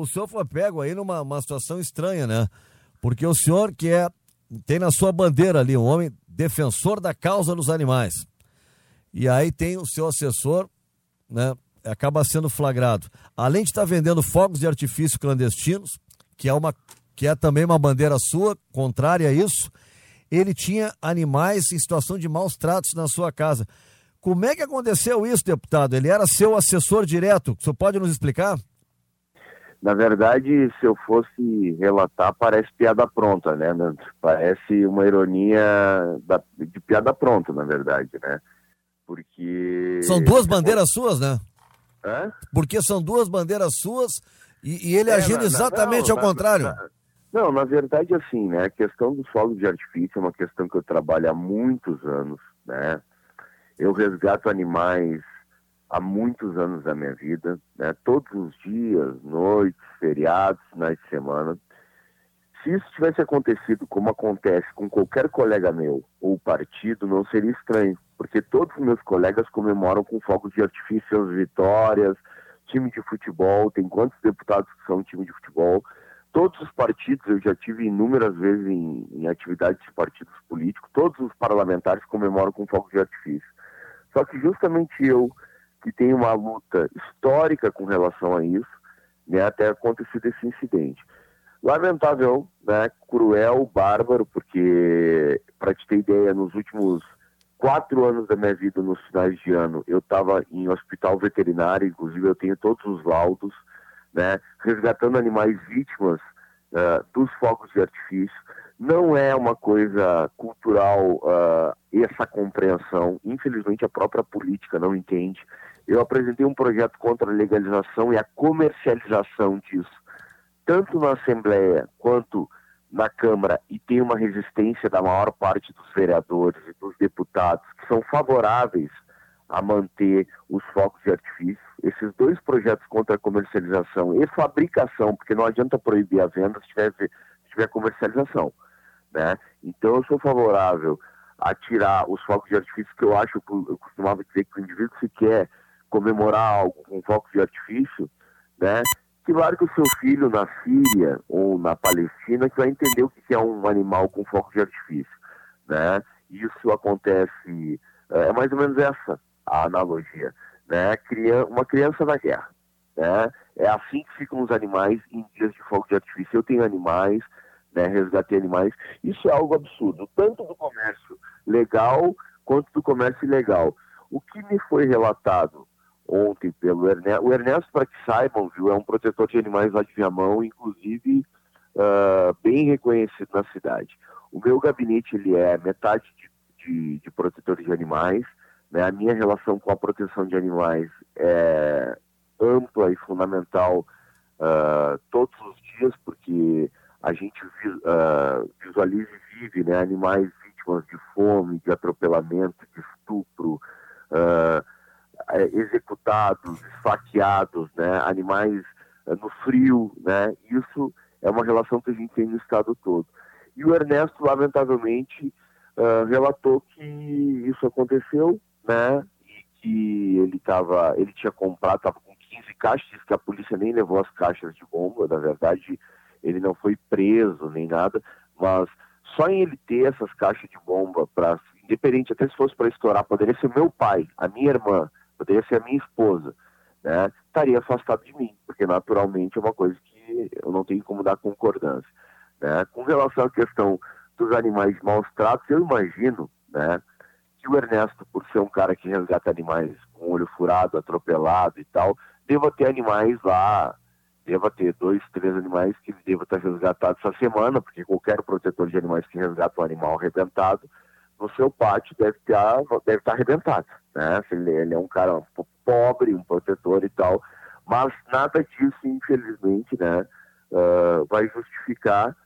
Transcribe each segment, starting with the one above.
o senhor foi pego aí numa uma situação estranha, né? Porque o senhor que é tem na sua bandeira ali um homem defensor da causa dos animais. E aí tem o seu assessor, né? Acaba sendo flagrado. Além de estar vendendo fogos de artifício clandestinos, que é uma que é também uma bandeira sua, contrária a isso, ele tinha animais em situação de maus tratos na sua casa. Como é que aconteceu isso, deputado? Ele era seu assessor direto. O senhor pode nos explicar? Na verdade, se eu fosse relatar, parece piada pronta, né? Parece uma ironia de piada pronta, na verdade, né? Porque. São duas bandeiras suas, né? Hã? Porque são duas bandeiras suas e, e ele é, agindo exatamente não, ao contrário. Na, não, na verdade, assim, né? A questão dos fogos de artifício é uma questão que eu trabalho há muitos anos, né? Eu resgato animais há muitos anos da minha vida, né? todos os dias, noites, feriados, finais de semana. Se isso tivesse acontecido como acontece com qualquer colega meu ou partido, não seria estranho, porque todos os meus colegas comemoram com fogos de artifício as vitórias, time de futebol, tem quantos deputados que são time de futebol, todos os partidos, eu já tive inúmeras vezes em, em atividades de partidos políticos, todos os parlamentares comemoram com fogos de artifício. Só que justamente eu, que tenho uma luta histórica com relação a isso, né, até acontecido esse incidente. Lamentável, né, cruel, bárbaro, porque, para te ter ideia, nos últimos quatro anos da minha vida, nos finais de ano, eu estava em hospital veterinário, inclusive eu tenho todos os laudos, né, resgatando animais vítimas uh, dos fogos de artifício não é uma coisa cultural uh, essa compreensão. Infelizmente, a própria política não entende. Eu apresentei um projeto contra a legalização e a comercialização disso, tanto na Assembleia quanto na Câmara, e tem uma resistência da maior parte dos vereadores e dos deputados que são favoráveis a manter os focos de artifício. Esses dois projetos contra a comercialização e fabricação, porque não adianta proibir a venda se tiver, se tiver comercialização. Né? Então eu sou favorável a tirar os focos de artifício que eu acho, eu costumava dizer que o indivíduo se quer comemorar algo com focos de artifício, né? Que o seu filho na Síria ou na Palestina que vai entender o que é um animal com focos de artifício, né? Isso acontece, é, é mais ou menos essa a analogia, né? Uma criança na guerra, né? É assim que ficam os animais em dias de fogo de artifício. Eu tenho animais, né, resgatei animais. Isso é algo absurdo, tanto do comércio legal quanto do comércio ilegal. O que me foi relatado ontem pelo Ernesto, o Ernesto, para que saibam, viu, é um protetor de animais lá de Viamão, inclusive uh, bem reconhecido na cidade. O meu gabinete ele é metade de, de, de protetores de animais, né? a minha relação com a proteção de animais é ampla e fundamental uh, todos os dias, porque a gente uh, visualiza e vive né, animais vítimas de fome, de atropelamento, de estupro, uh, executados, esfaqueados, né, animais uh, no frio, né, isso é uma relação que a gente tem no estado todo. E o Ernesto, lamentavelmente, relatou que isso aconteceu, né, e que ele tava, ele tinha comprado, estava com 15 caixas, que a polícia nem levou as caixas de bomba, na verdade, ele não foi preso nem nada, mas só em ele ter essas caixas de bomba para, independente, até se fosse para estourar, poderia ser meu pai, a minha irmã, poderia ser a minha esposa, né? Estaria afastado de mim, porque naturalmente é uma coisa que eu não tenho como dar concordância, né? Com relação à questão dos animais maus tratos, eu imagino, né? Que o Ernesto, por ser um cara que resgata animais com olho furado, atropelado e tal, deva ter animais lá deva ter dois, três animais que deva estar resgatados essa semana, porque qualquer protetor de animais que resgata um animal arrebentado, no seu pátio deve estar, deve estar arrebentado, né? Ele, ele é um cara pobre, um protetor e tal, mas nada disso, infelizmente, né, uh, vai justificar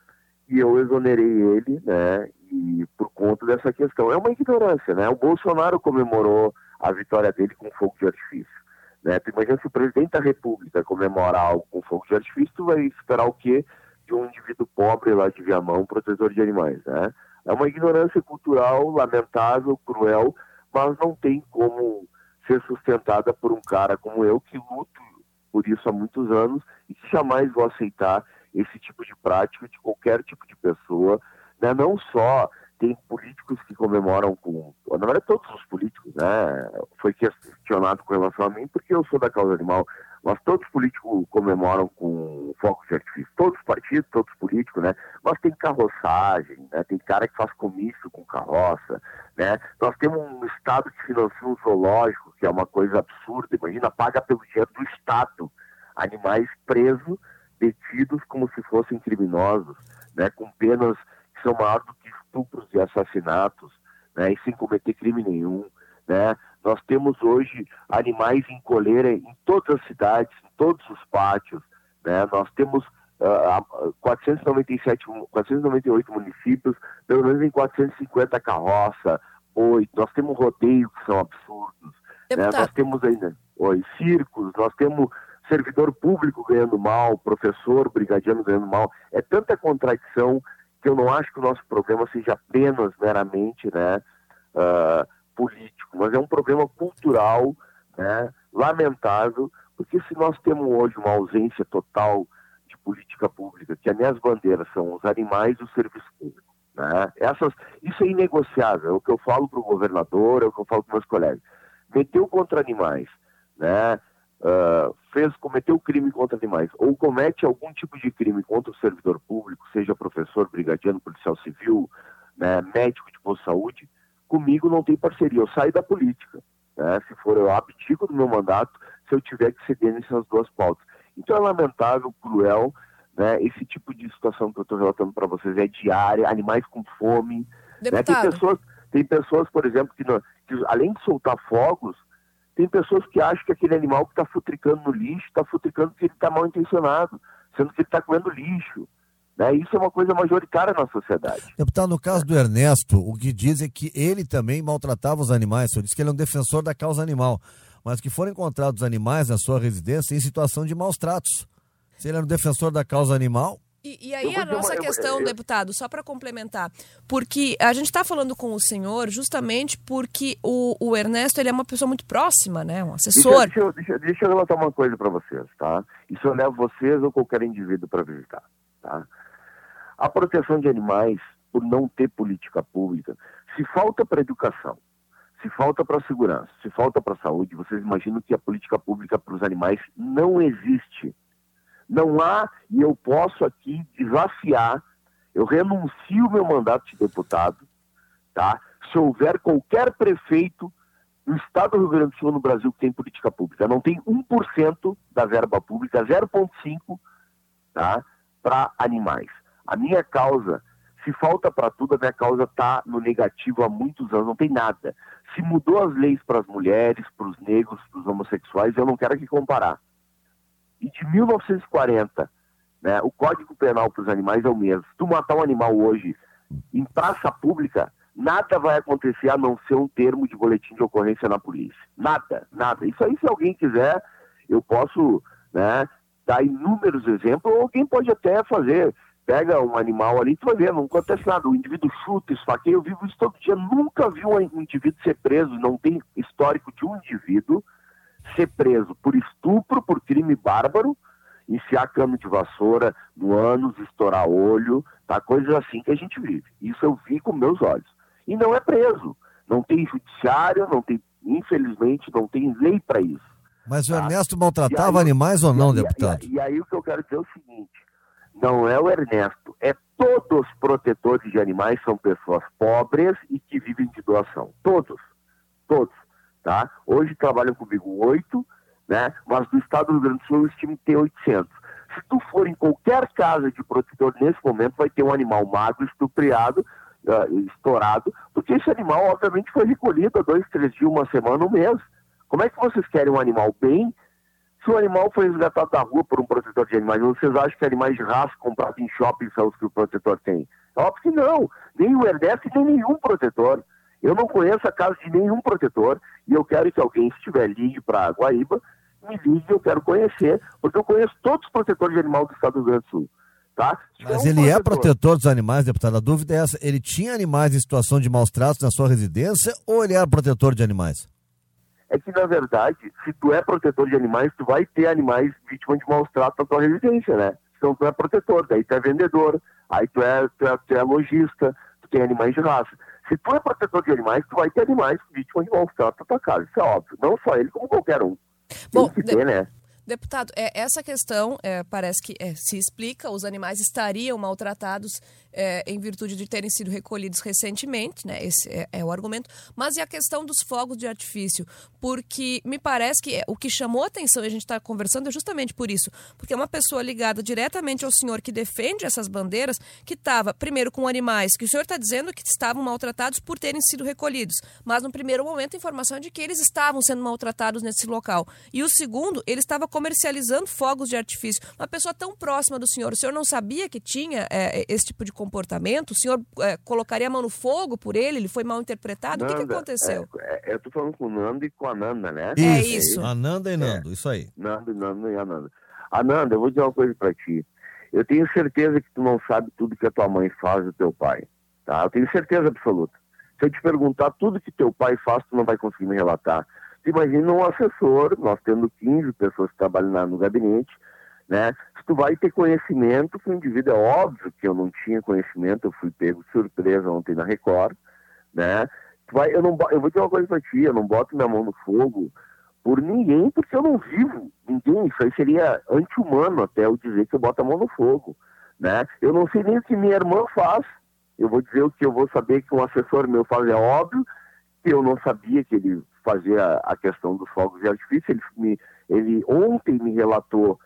e eu exonerei ele, né, e por conta dessa questão. É uma ignorância, né? O Bolsonaro comemorou a vitória dele com fogo de artifício. Né? Tu imagina se o presidente da República comemorar algo com fogo de artifício, vai esperar o quê de um indivíduo pobre lá de Viamão, protetor de animais, né? É uma ignorância cultural lamentável, cruel, mas não tem como ser sustentada por um cara como eu que luto por isso há muitos anos e que jamais vou aceitar esse tipo de prática de qualquer tipo de pessoa, né? não só tem políticos que comemoram com. Na verdade, todos os políticos, né? Foi questionado com relação a mim, porque eu sou da causa animal, mas todos os políticos comemoram com foco de artifício. Todos os partidos, todos os políticos, né? Mas tem carroçagem, né? Tem cara que faz comício com carroça, né? Nós temos um Estado que financia um zoológico, que é uma coisa absurda. Imagina, paga pelo dinheiro do Estado animais presos, detidos como se fossem criminosos, né? Com penas que são maiores do que estupros e assassinatos, né, e sem cometer crime nenhum. Né? Nós temos hoje animais em coleira em todas as cidades, em todos os pátios. Né? Nós temos uh, 497, 498 municípios, pelo menos em 450 carroça, boi. Nós temos rodeio que são absurdos. Né? Nós temos ainda oi, circos, nós temos servidor público ganhando mal, professor brigadiano ganhando mal. É tanta contradição que eu não acho que o nosso problema seja apenas meramente né, uh, político, mas é um problema cultural, né, lamentável, porque se nós temos hoje uma ausência total de política pública, que as minhas bandeiras são os animais e o serviço público, né, essas, isso é inegociável, é o que eu falo para o governador, é o que eu falo para meus colegas. Meteu contra animais, né, uh, fez, cometeu crime contra animais ou comete algum tipo de crime contra o servidor público, seja professor, brigadiano, policial civil, né, médico de boa saúde, comigo não tem parceria, eu saio da política. Né? Se for, eu abdico do meu mandato se eu tiver que ceder nessas duas pautas. Então é lamentável, cruel, né? esse tipo de situação que eu estou relatando para vocês é diária, animais com fome. Né? Tem, pessoas, tem pessoas, por exemplo, que, não, que além de soltar fogos, tem pessoas que acham que aquele animal que está futricando no lixo está futricando porque ele está mal intencionado, sendo que ele está comendo lixo. Né? Isso é uma coisa majoritária na sociedade. Deputado, no caso do Ernesto, o que diz é que ele também maltratava os animais. O senhor disse que ele é um defensor da causa animal, mas que foram encontrados animais na sua residência em situação de maus tratos. Se ele era um defensor da causa animal, e, e aí a nossa questão, deputado, só para complementar, porque a gente está falando com o senhor justamente porque o, o, Ernesto ele é uma pessoa muito próxima, né? Um assessor. Deixa, deixa, deixa eu relatar uma coisa para vocês, tá? Isso eu levo vocês ou qualquer indivíduo para visitar, tá? A proteção de animais, por não ter política pública, se falta para educação, se falta para segurança, se falta para saúde, vocês imaginam que a política pública para os animais não existe. Não há, e eu posso aqui desafiar, eu renuncio meu mandato de deputado, tá? Se houver qualquer prefeito no estado do Rio Grande do Sul, no Brasil, que tem política pública, não tem 1% da verba pública, 0,5% tá? para animais. A minha causa, se falta para tudo, a minha causa está no negativo há muitos anos, não tem nada. Se mudou as leis para as mulheres, para os negros, para os homossexuais, eu não quero aqui comparar e de 1940, né, o Código Penal para os animais é o mesmo. Se tu matar um animal hoje em praça pública, nada vai acontecer a não ser um termo de boletim de ocorrência na polícia. Nada, nada. Isso aí, se alguém quiser, eu posso né, dar inúmeros exemplos, ou alguém pode até fazer. Pega um animal ali, tu vai ver, não acontece nada. O indivíduo chuta, esfaqueia, eu vivo isso todo dia. Nunca vi um indivíduo ser preso, não tem histórico de um indivíduo ser preso por estupro, por crime bárbaro, enfiar cano de vassoura no ânus, estourar olho, tá? Coisas assim que a gente vive. Isso eu vi com meus olhos. E não é preso. Não tem judiciário, não tem, infelizmente, não tem lei para isso. Mas tá? o Ernesto maltratava aí, animais ou não, e, deputado? E, e, aí o que eu quero dizer é o seguinte: não é o Ernesto, é todos os protetores de animais são pessoas pobres e que vivem de doação. Todos. Todos tá? Hoje trabalham comigo oito, né? Mas no estado do Rio Grande do Sul eu estimo ter 800. Se tu for em qualquer casa de protetor nesse momento, vai ter um animal magro, estupriado, uh, estourado, porque esse animal, obviamente, foi recolhido há dois, três dias, uma semana, um mês. Como é que vocês querem um animal bem se o animal foi resgatado da rua por um protetor de animais? Vocês acham que animais de raça comprados em shopping são os que o protetor tem? Óbvio que não. Nem o Ernesto, nem nenhum protetor. Eu não conheço a casa de nenhum protetor e eu quero que alguém, se estiver ligue para Guaíba, me ligue, eu quero conhecer, porque eu conheço todos os protetores de animal do estado do Rio Grande do Sul. Tá? Mas um ele protetor... é protetor dos animais, deputado. A dúvida é essa: ele tinha animais em situação de maus tratos na sua residência ou ele era protetor de animais? é que, na verdade, se tu é protetor de animais, tu vai ter animais vítimas de maus tratos na tua residência, né? Então tu é protetor, daí tu é vendedor, aí tu é, tu é, tu é lojista, tu tem animais de raça. Se tu é protetor de animais, tu vai ter animais vítimas de maus tratos na tua casa, isso é óbvio. Não só ele, como qualquer um. Bom, tem que ter, né? Deputado, é, essa questão é, parece que é, se explica, os animais estariam maltratados é, em virtude de terem sido recolhidos recentemente, né? Esse é, é, o argumento. Mas e a questão dos fogos de artifício? Porque me parece que é, o que chamou a atenção e a gente está conversando é justamente por isso. Porque é uma pessoa ligada diretamente ao senhor que defende essas bandeiras, que estava, primeiro, com animais que o senhor está dizendo que estavam maltratados por terem sido recolhidos. Mas no primeiro momento, a informação é de que eles estavam sendo maltratados nesse local. E o segundo, ele estava comercializando fogos de artifício. Uma pessoa tão próxima do senhor, o senhor não sabia que tinha é, esse tipo de comportamento? O senhor é, colocaria a mão no fogo por ele? Ele foi mal interpretado? Nanda, o que, que aconteceu? É, é, eu estou falando com o Nando e com a Nanda, né? Isso, é isso. A Nanda e Nando, isso aí. Nando, Nando e a Nanda. Ananda, eu vou dizer uma coisa para ti. Eu tenho certeza que tu não sabe tudo que a tua mãe faz e o teu pai. Tá? Eu tenho certeza absoluta. Se eu te perguntar tudo que teu pai faz, tu não vai conseguir me relatar. Imagina um assessor, nós tendo 15 pessoas que trabalham no gabinete, né? Se tu vai ter conhecimento que o indivíduo, é óbvio que eu não tinha conhecimento, eu fui pego de surpresa ontem na Record, né? Tu vai, eu, não, eu vou dizer uma coisa pra ti, eu não boto minha mão no fogo por ninguém, porque eu não vivo ninguém, isso aí seria anti-humano até eu dizer que eu boto a mão no fogo, né? Eu não sei nem o que minha irmã faz, eu vou dizer o que eu vou saber que um assessor meu faz, é óbvio que eu não sabia que ele fazia a questão dos fogos de artifício, ele, me, ele ontem me relatou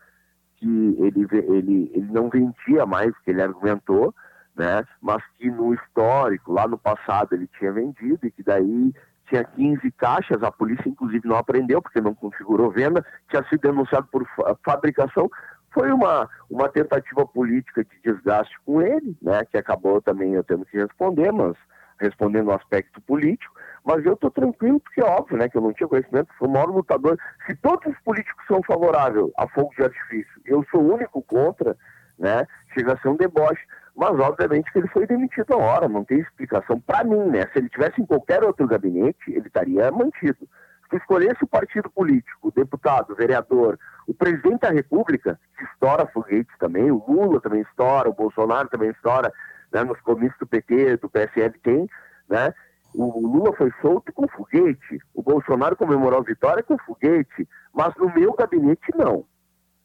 que ele, ele, ele não vendia mais, que ele argumentou, né? mas que no histórico, lá no passado, ele tinha vendido e que daí tinha 15 caixas, a polícia inclusive não aprendeu, porque não configurou venda, tinha sido denunciado por fabricação. Foi uma, uma tentativa política de desgaste com ele, né? que acabou também eu tendo que responder, mas respondendo no aspecto político. Mas eu estou tranquilo porque é óbvio, né, que eu não tinha conhecimento, sou o maior lutador. Se todos os políticos são favoráveis a fogo de artifício, eu sou o único contra, né, chega a ser um deboche. Mas obviamente que ele foi demitido na hora, não tem explicação para mim, né? Se ele tivesse em qualquer outro gabinete, ele estaria mantido. Se escolhesse o partido político, o deputado, o vereador, o presidente da República, que estoura foguetes também, o Lula também estoura, o Bolsonaro também estoura, né, nos comícios do PT, do PSL tem, né? O Lula foi solto com foguete, o Bolsonaro comemorou a vitória com foguete, mas no meu gabinete não.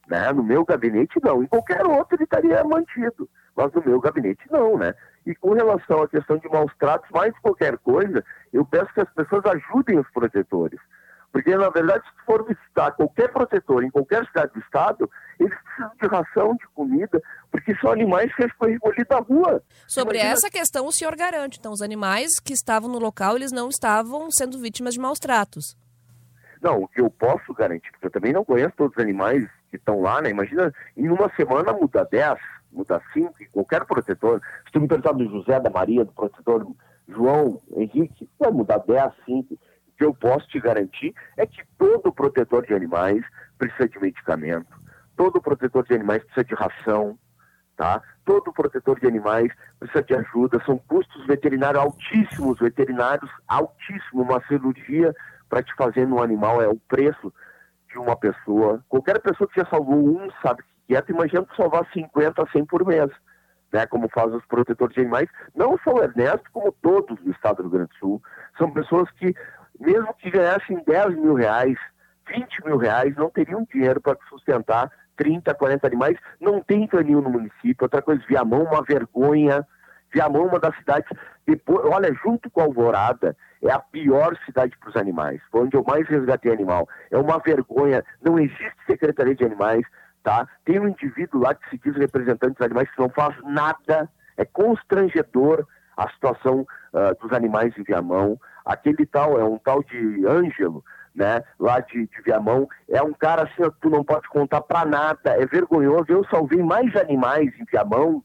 Né? No meu gabinete não. Em qualquer outro ele estaria mantido, mas no meu gabinete não, né? E com relação à questão de maus tratos, mais qualquer coisa, eu peço que as pessoas ajudem os protetores. Porque, na verdade, se for visitar qualquer protetor em qualquer cidade do estado, eles precisam de ração, de comida, porque são animais que foi recolhidos da rua. Sobre Imagina... essa questão, o senhor garante. Então, os animais que estavam no local, eles não estavam sendo vítimas de maus tratos. Não, o que eu posso garantir, porque eu também não conheço todos os animais que estão lá, né? Imagina, em uma semana muda 10, muda 5, qualquer protetor. Se tu me perguntar do José, da Maria, do protetor João, Henrique, vai mudar 10, 5 que eu posso te garantir é que todo protetor de animais precisa de medicamento, todo protetor de animais precisa de ração, tá? Todo protetor de animais precisa de ajuda, são custos veterinários altíssimos, veterinários altíssimos, uma cirurgia para te fazer no animal é o preço de uma pessoa. Qualquer pessoa que já salvou um sabe que é, tu imagina salvar 50 a 100 por mês. Né, como fazem os protetores de animais, não só o Ernesto, como todos do estado do Rio Grande do Sul. São pessoas que mesmo que ganhassem 10 mil reais, 20 mil reais, não teriam dinheiro para sustentar 30, 40 animais. Não tem canil no município. Outra coisa, Viamão, uma vergonha. Viamão, uma das cidades, depois, olha, junto com Alvorada, é a pior cidade para os animais. Foi onde eu mais resgatei animal. É uma vergonha. Não existe secretaria de animais, tá? Tem um indivíduo lá que se diz representante dos animais que não faz nada. É constrangedor a situação uh, dos animais em Viamão. Aquele tal, é um tal de Ângelo, né, lá de, de Viamão, é um cara assim, tu não pode contar pra nada, é vergonhoso. Eu salvei mais animais em Viamão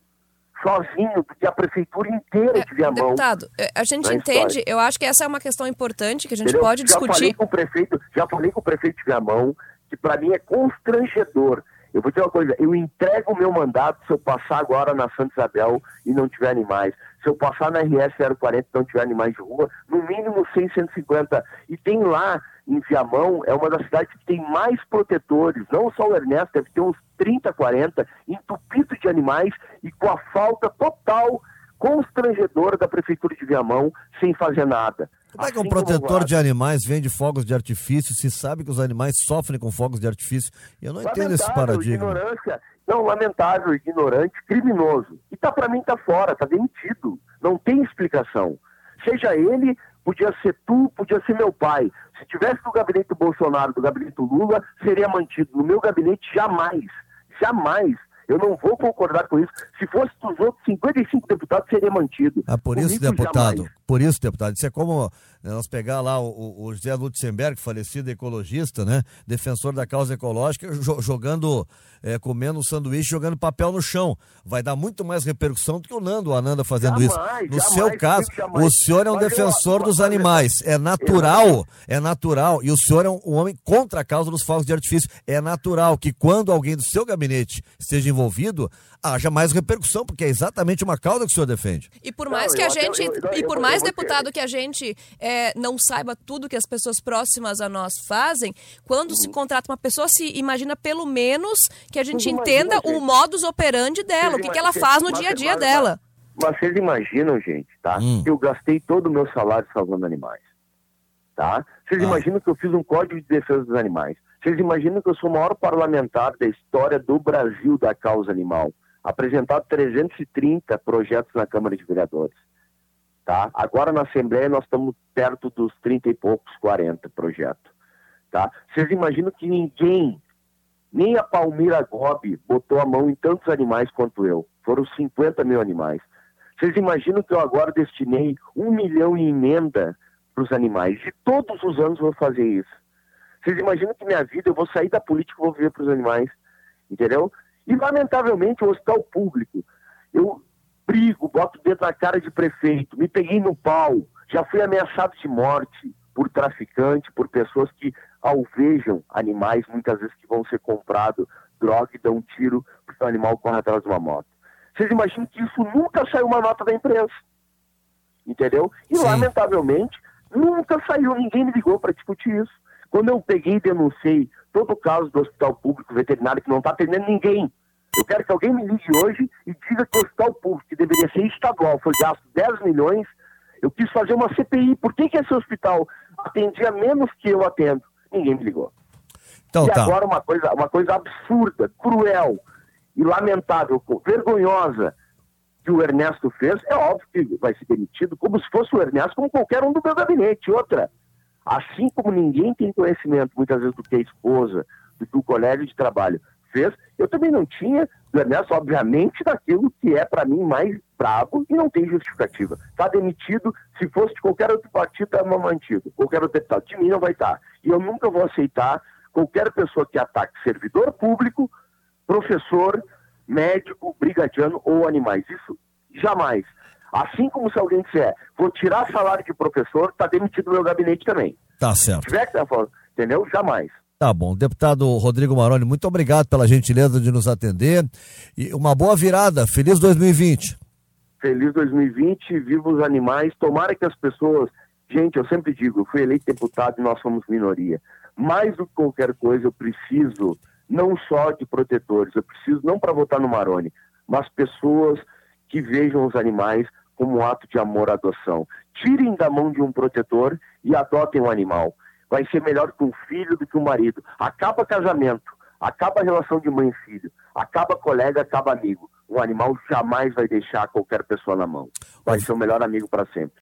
sozinho do que a prefeitura inteira é, de Viamão. Deputado, é, a gente entende, história. eu acho que essa é uma questão importante que a gente Entendeu? pode já discutir. Falei com o prefeito, já falei com o prefeito de Viamão, que para mim é constrangedor. Eu vou dizer uma coisa, eu entrego o meu mandato se eu passar agora na Santa Isabel e não tiver animais. Se eu passar na RS 040 e não tiver animais de rua, no mínimo 100, 150. E tem lá, em Viamão, é uma das cidades que tem mais protetores, não só o Ernesto, deve ter uns 30, 40, entupido de animais e com a falta total constrangedora da Prefeitura de Viamão, sem fazer nada. Como é que um assim protetor de animais vende fogos de artifício se sabe que os animais sofrem com fogos de artifício? Eu não lamentável, entendo esse paradigma. Ignorância, não, lamentável, ignorante, criminoso. E tá para mim tá fora, tá demitido. Não tem explicação. Seja ele, podia ser tu, podia ser meu pai. Se tivesse no gabinete do Bolsonaro, do gabinete do Lula, seria mantido. No meu gabinete, jamais. Jamais. Eu não vou concordar com isso. Se fosse dos outros 55 deputados, seria mantido. Ah, por isso, Comigo, deputado, jamais. por isso, deputado, isso é como nós pegar lá o, o José Lutzenberg, falecido ecologista, né? Defensor da causa ecológica, jogando, é, comendo um sanduíche, jogando papel no chão. Vai dar muito mais repercussão do que o Nando, o Ananda fazendo jamais, isso. No jamais, seu caso, o senhor é um defensor dos animais. É natural, é natural. E o senhor é um, um homem contra a causa dos fogos de artifício. É natural que quando alguém do seu gabinete esteja envolvido, haja mais repercussão, porque é exatamente uma causa que o senhor defende. E por mais que a gente, e por mais deputado que a gente é, não saiba tudo que as pessoas próximas a nós fazem, quando uhum. se contrata uma pessoa, se imagina pelo menos que a gente entenda imagina, o modus operandi dela, o que, que ela faz no dia a dia dela. Mas vocês imaginam, gente, tá? Hum. Eu gastei todo o meu salário salvando animais. Tá? Vocês ah. imaginam que eu fiz um código de defesa dos animais. Vocês imaginam que eu sou o maior parlamentar da história do Brasil da causa animal apresentado 330 projetos na Câmara de Vereadores. Tá? Agora na Assembleia nós estamos perto dos 30 e poucos, 40 projetos. Tá? Vocês imaginam que ninguém, nem a Palmira Gobi, botou a mão em tantos animais quanto eu. Foram 50 mil animais. Vocês imaginam que eu agora destinei um milhão em emenda para os animais. E todos os anos vou fazer isso. Vocês imaginam que minha vida, eu vou sair da política e vou viver para os animais. Entendeu? E, lamentavelmente, o hospital público, eu brigo, boto o dedo na cara de prefeito, me peguei no pau, já fui ameaçado de morte por traficante, por pessoas que alvejam animais, muitas vezes que vão ser comprados, droga e dão um tiro porque o animal corre atrás de uma moto. Vocês imaginam que isso nunca saiu uma nota da imprensa. Entendeu? E, Sim. lamentavelmente, nunca saiu, ninguém me ligou para discutir isso. Quando eu peguei e denunciei todo o caso do hospital público veterinário que não está atendendo ninguém, eu quero que alguém me ligue hoje e diga que o hospital público, que deveria ser estadual, foi gasto 10 milhões. Eu quis fazer uma CPI. Por que, que esse hospital atendia menos que eu atendo? Ninguém me ligou. Então, e tá. agora uma coisa, uma coisa absurda, cruel e lamentável, vergonhosa que o Ernesto fez, é óbvio que vai ser demitido, como se fosse o Ernesto, como qualquer um do meu gabinete. Outra, Assim como ninguém tem conhecimento, muitas vezes, do que a esposa, do que o colega de trabalho fez, eu também não tinha, Ernesto, obviamente, daquilo que é, para mim, mais bravo e não tem justificativa. Está demitido, se fosse de qualquer outro partido, estava mantido. Qualquer outro deputado. De mim não vai estar. E eu nunca vou aceitar qualquer pessoa que ataque servidor público, professor, médico, brigadiano ou animais. Isso jamais. Assim como se alguém disser, vou tirar salário de professor, está demitido do meu gabinete também. Tá certo. Se tiver que falando, entendeu? Jamais. Tá bom. Deputado Rodrigo Maroni, muito obrigado pela gentileza de nos atender. E uma boa virada. Feliz 2020. Feliz 2020, viva os animais. Tomara que as pessoas. Gente, eu sempre digo, eu fui eleito deputado e nós somos minoria. Mais do que qualquer coisa, eu preciso não só de protetores, eu preciso não para votar no Maroni, mas pessoas que vejam os animais como um ato de amor à adoção. Tirem da mão de um protetor e adotem um animal. Vai ser melhor que um filho do que um marido. Acaba casamento, acaba a relação de mãe e filho, acaba colega, acaba amigo. Um animal jamais vai deixar qualquer pessoa na mão. Vai ser o melhor amigo para sempre.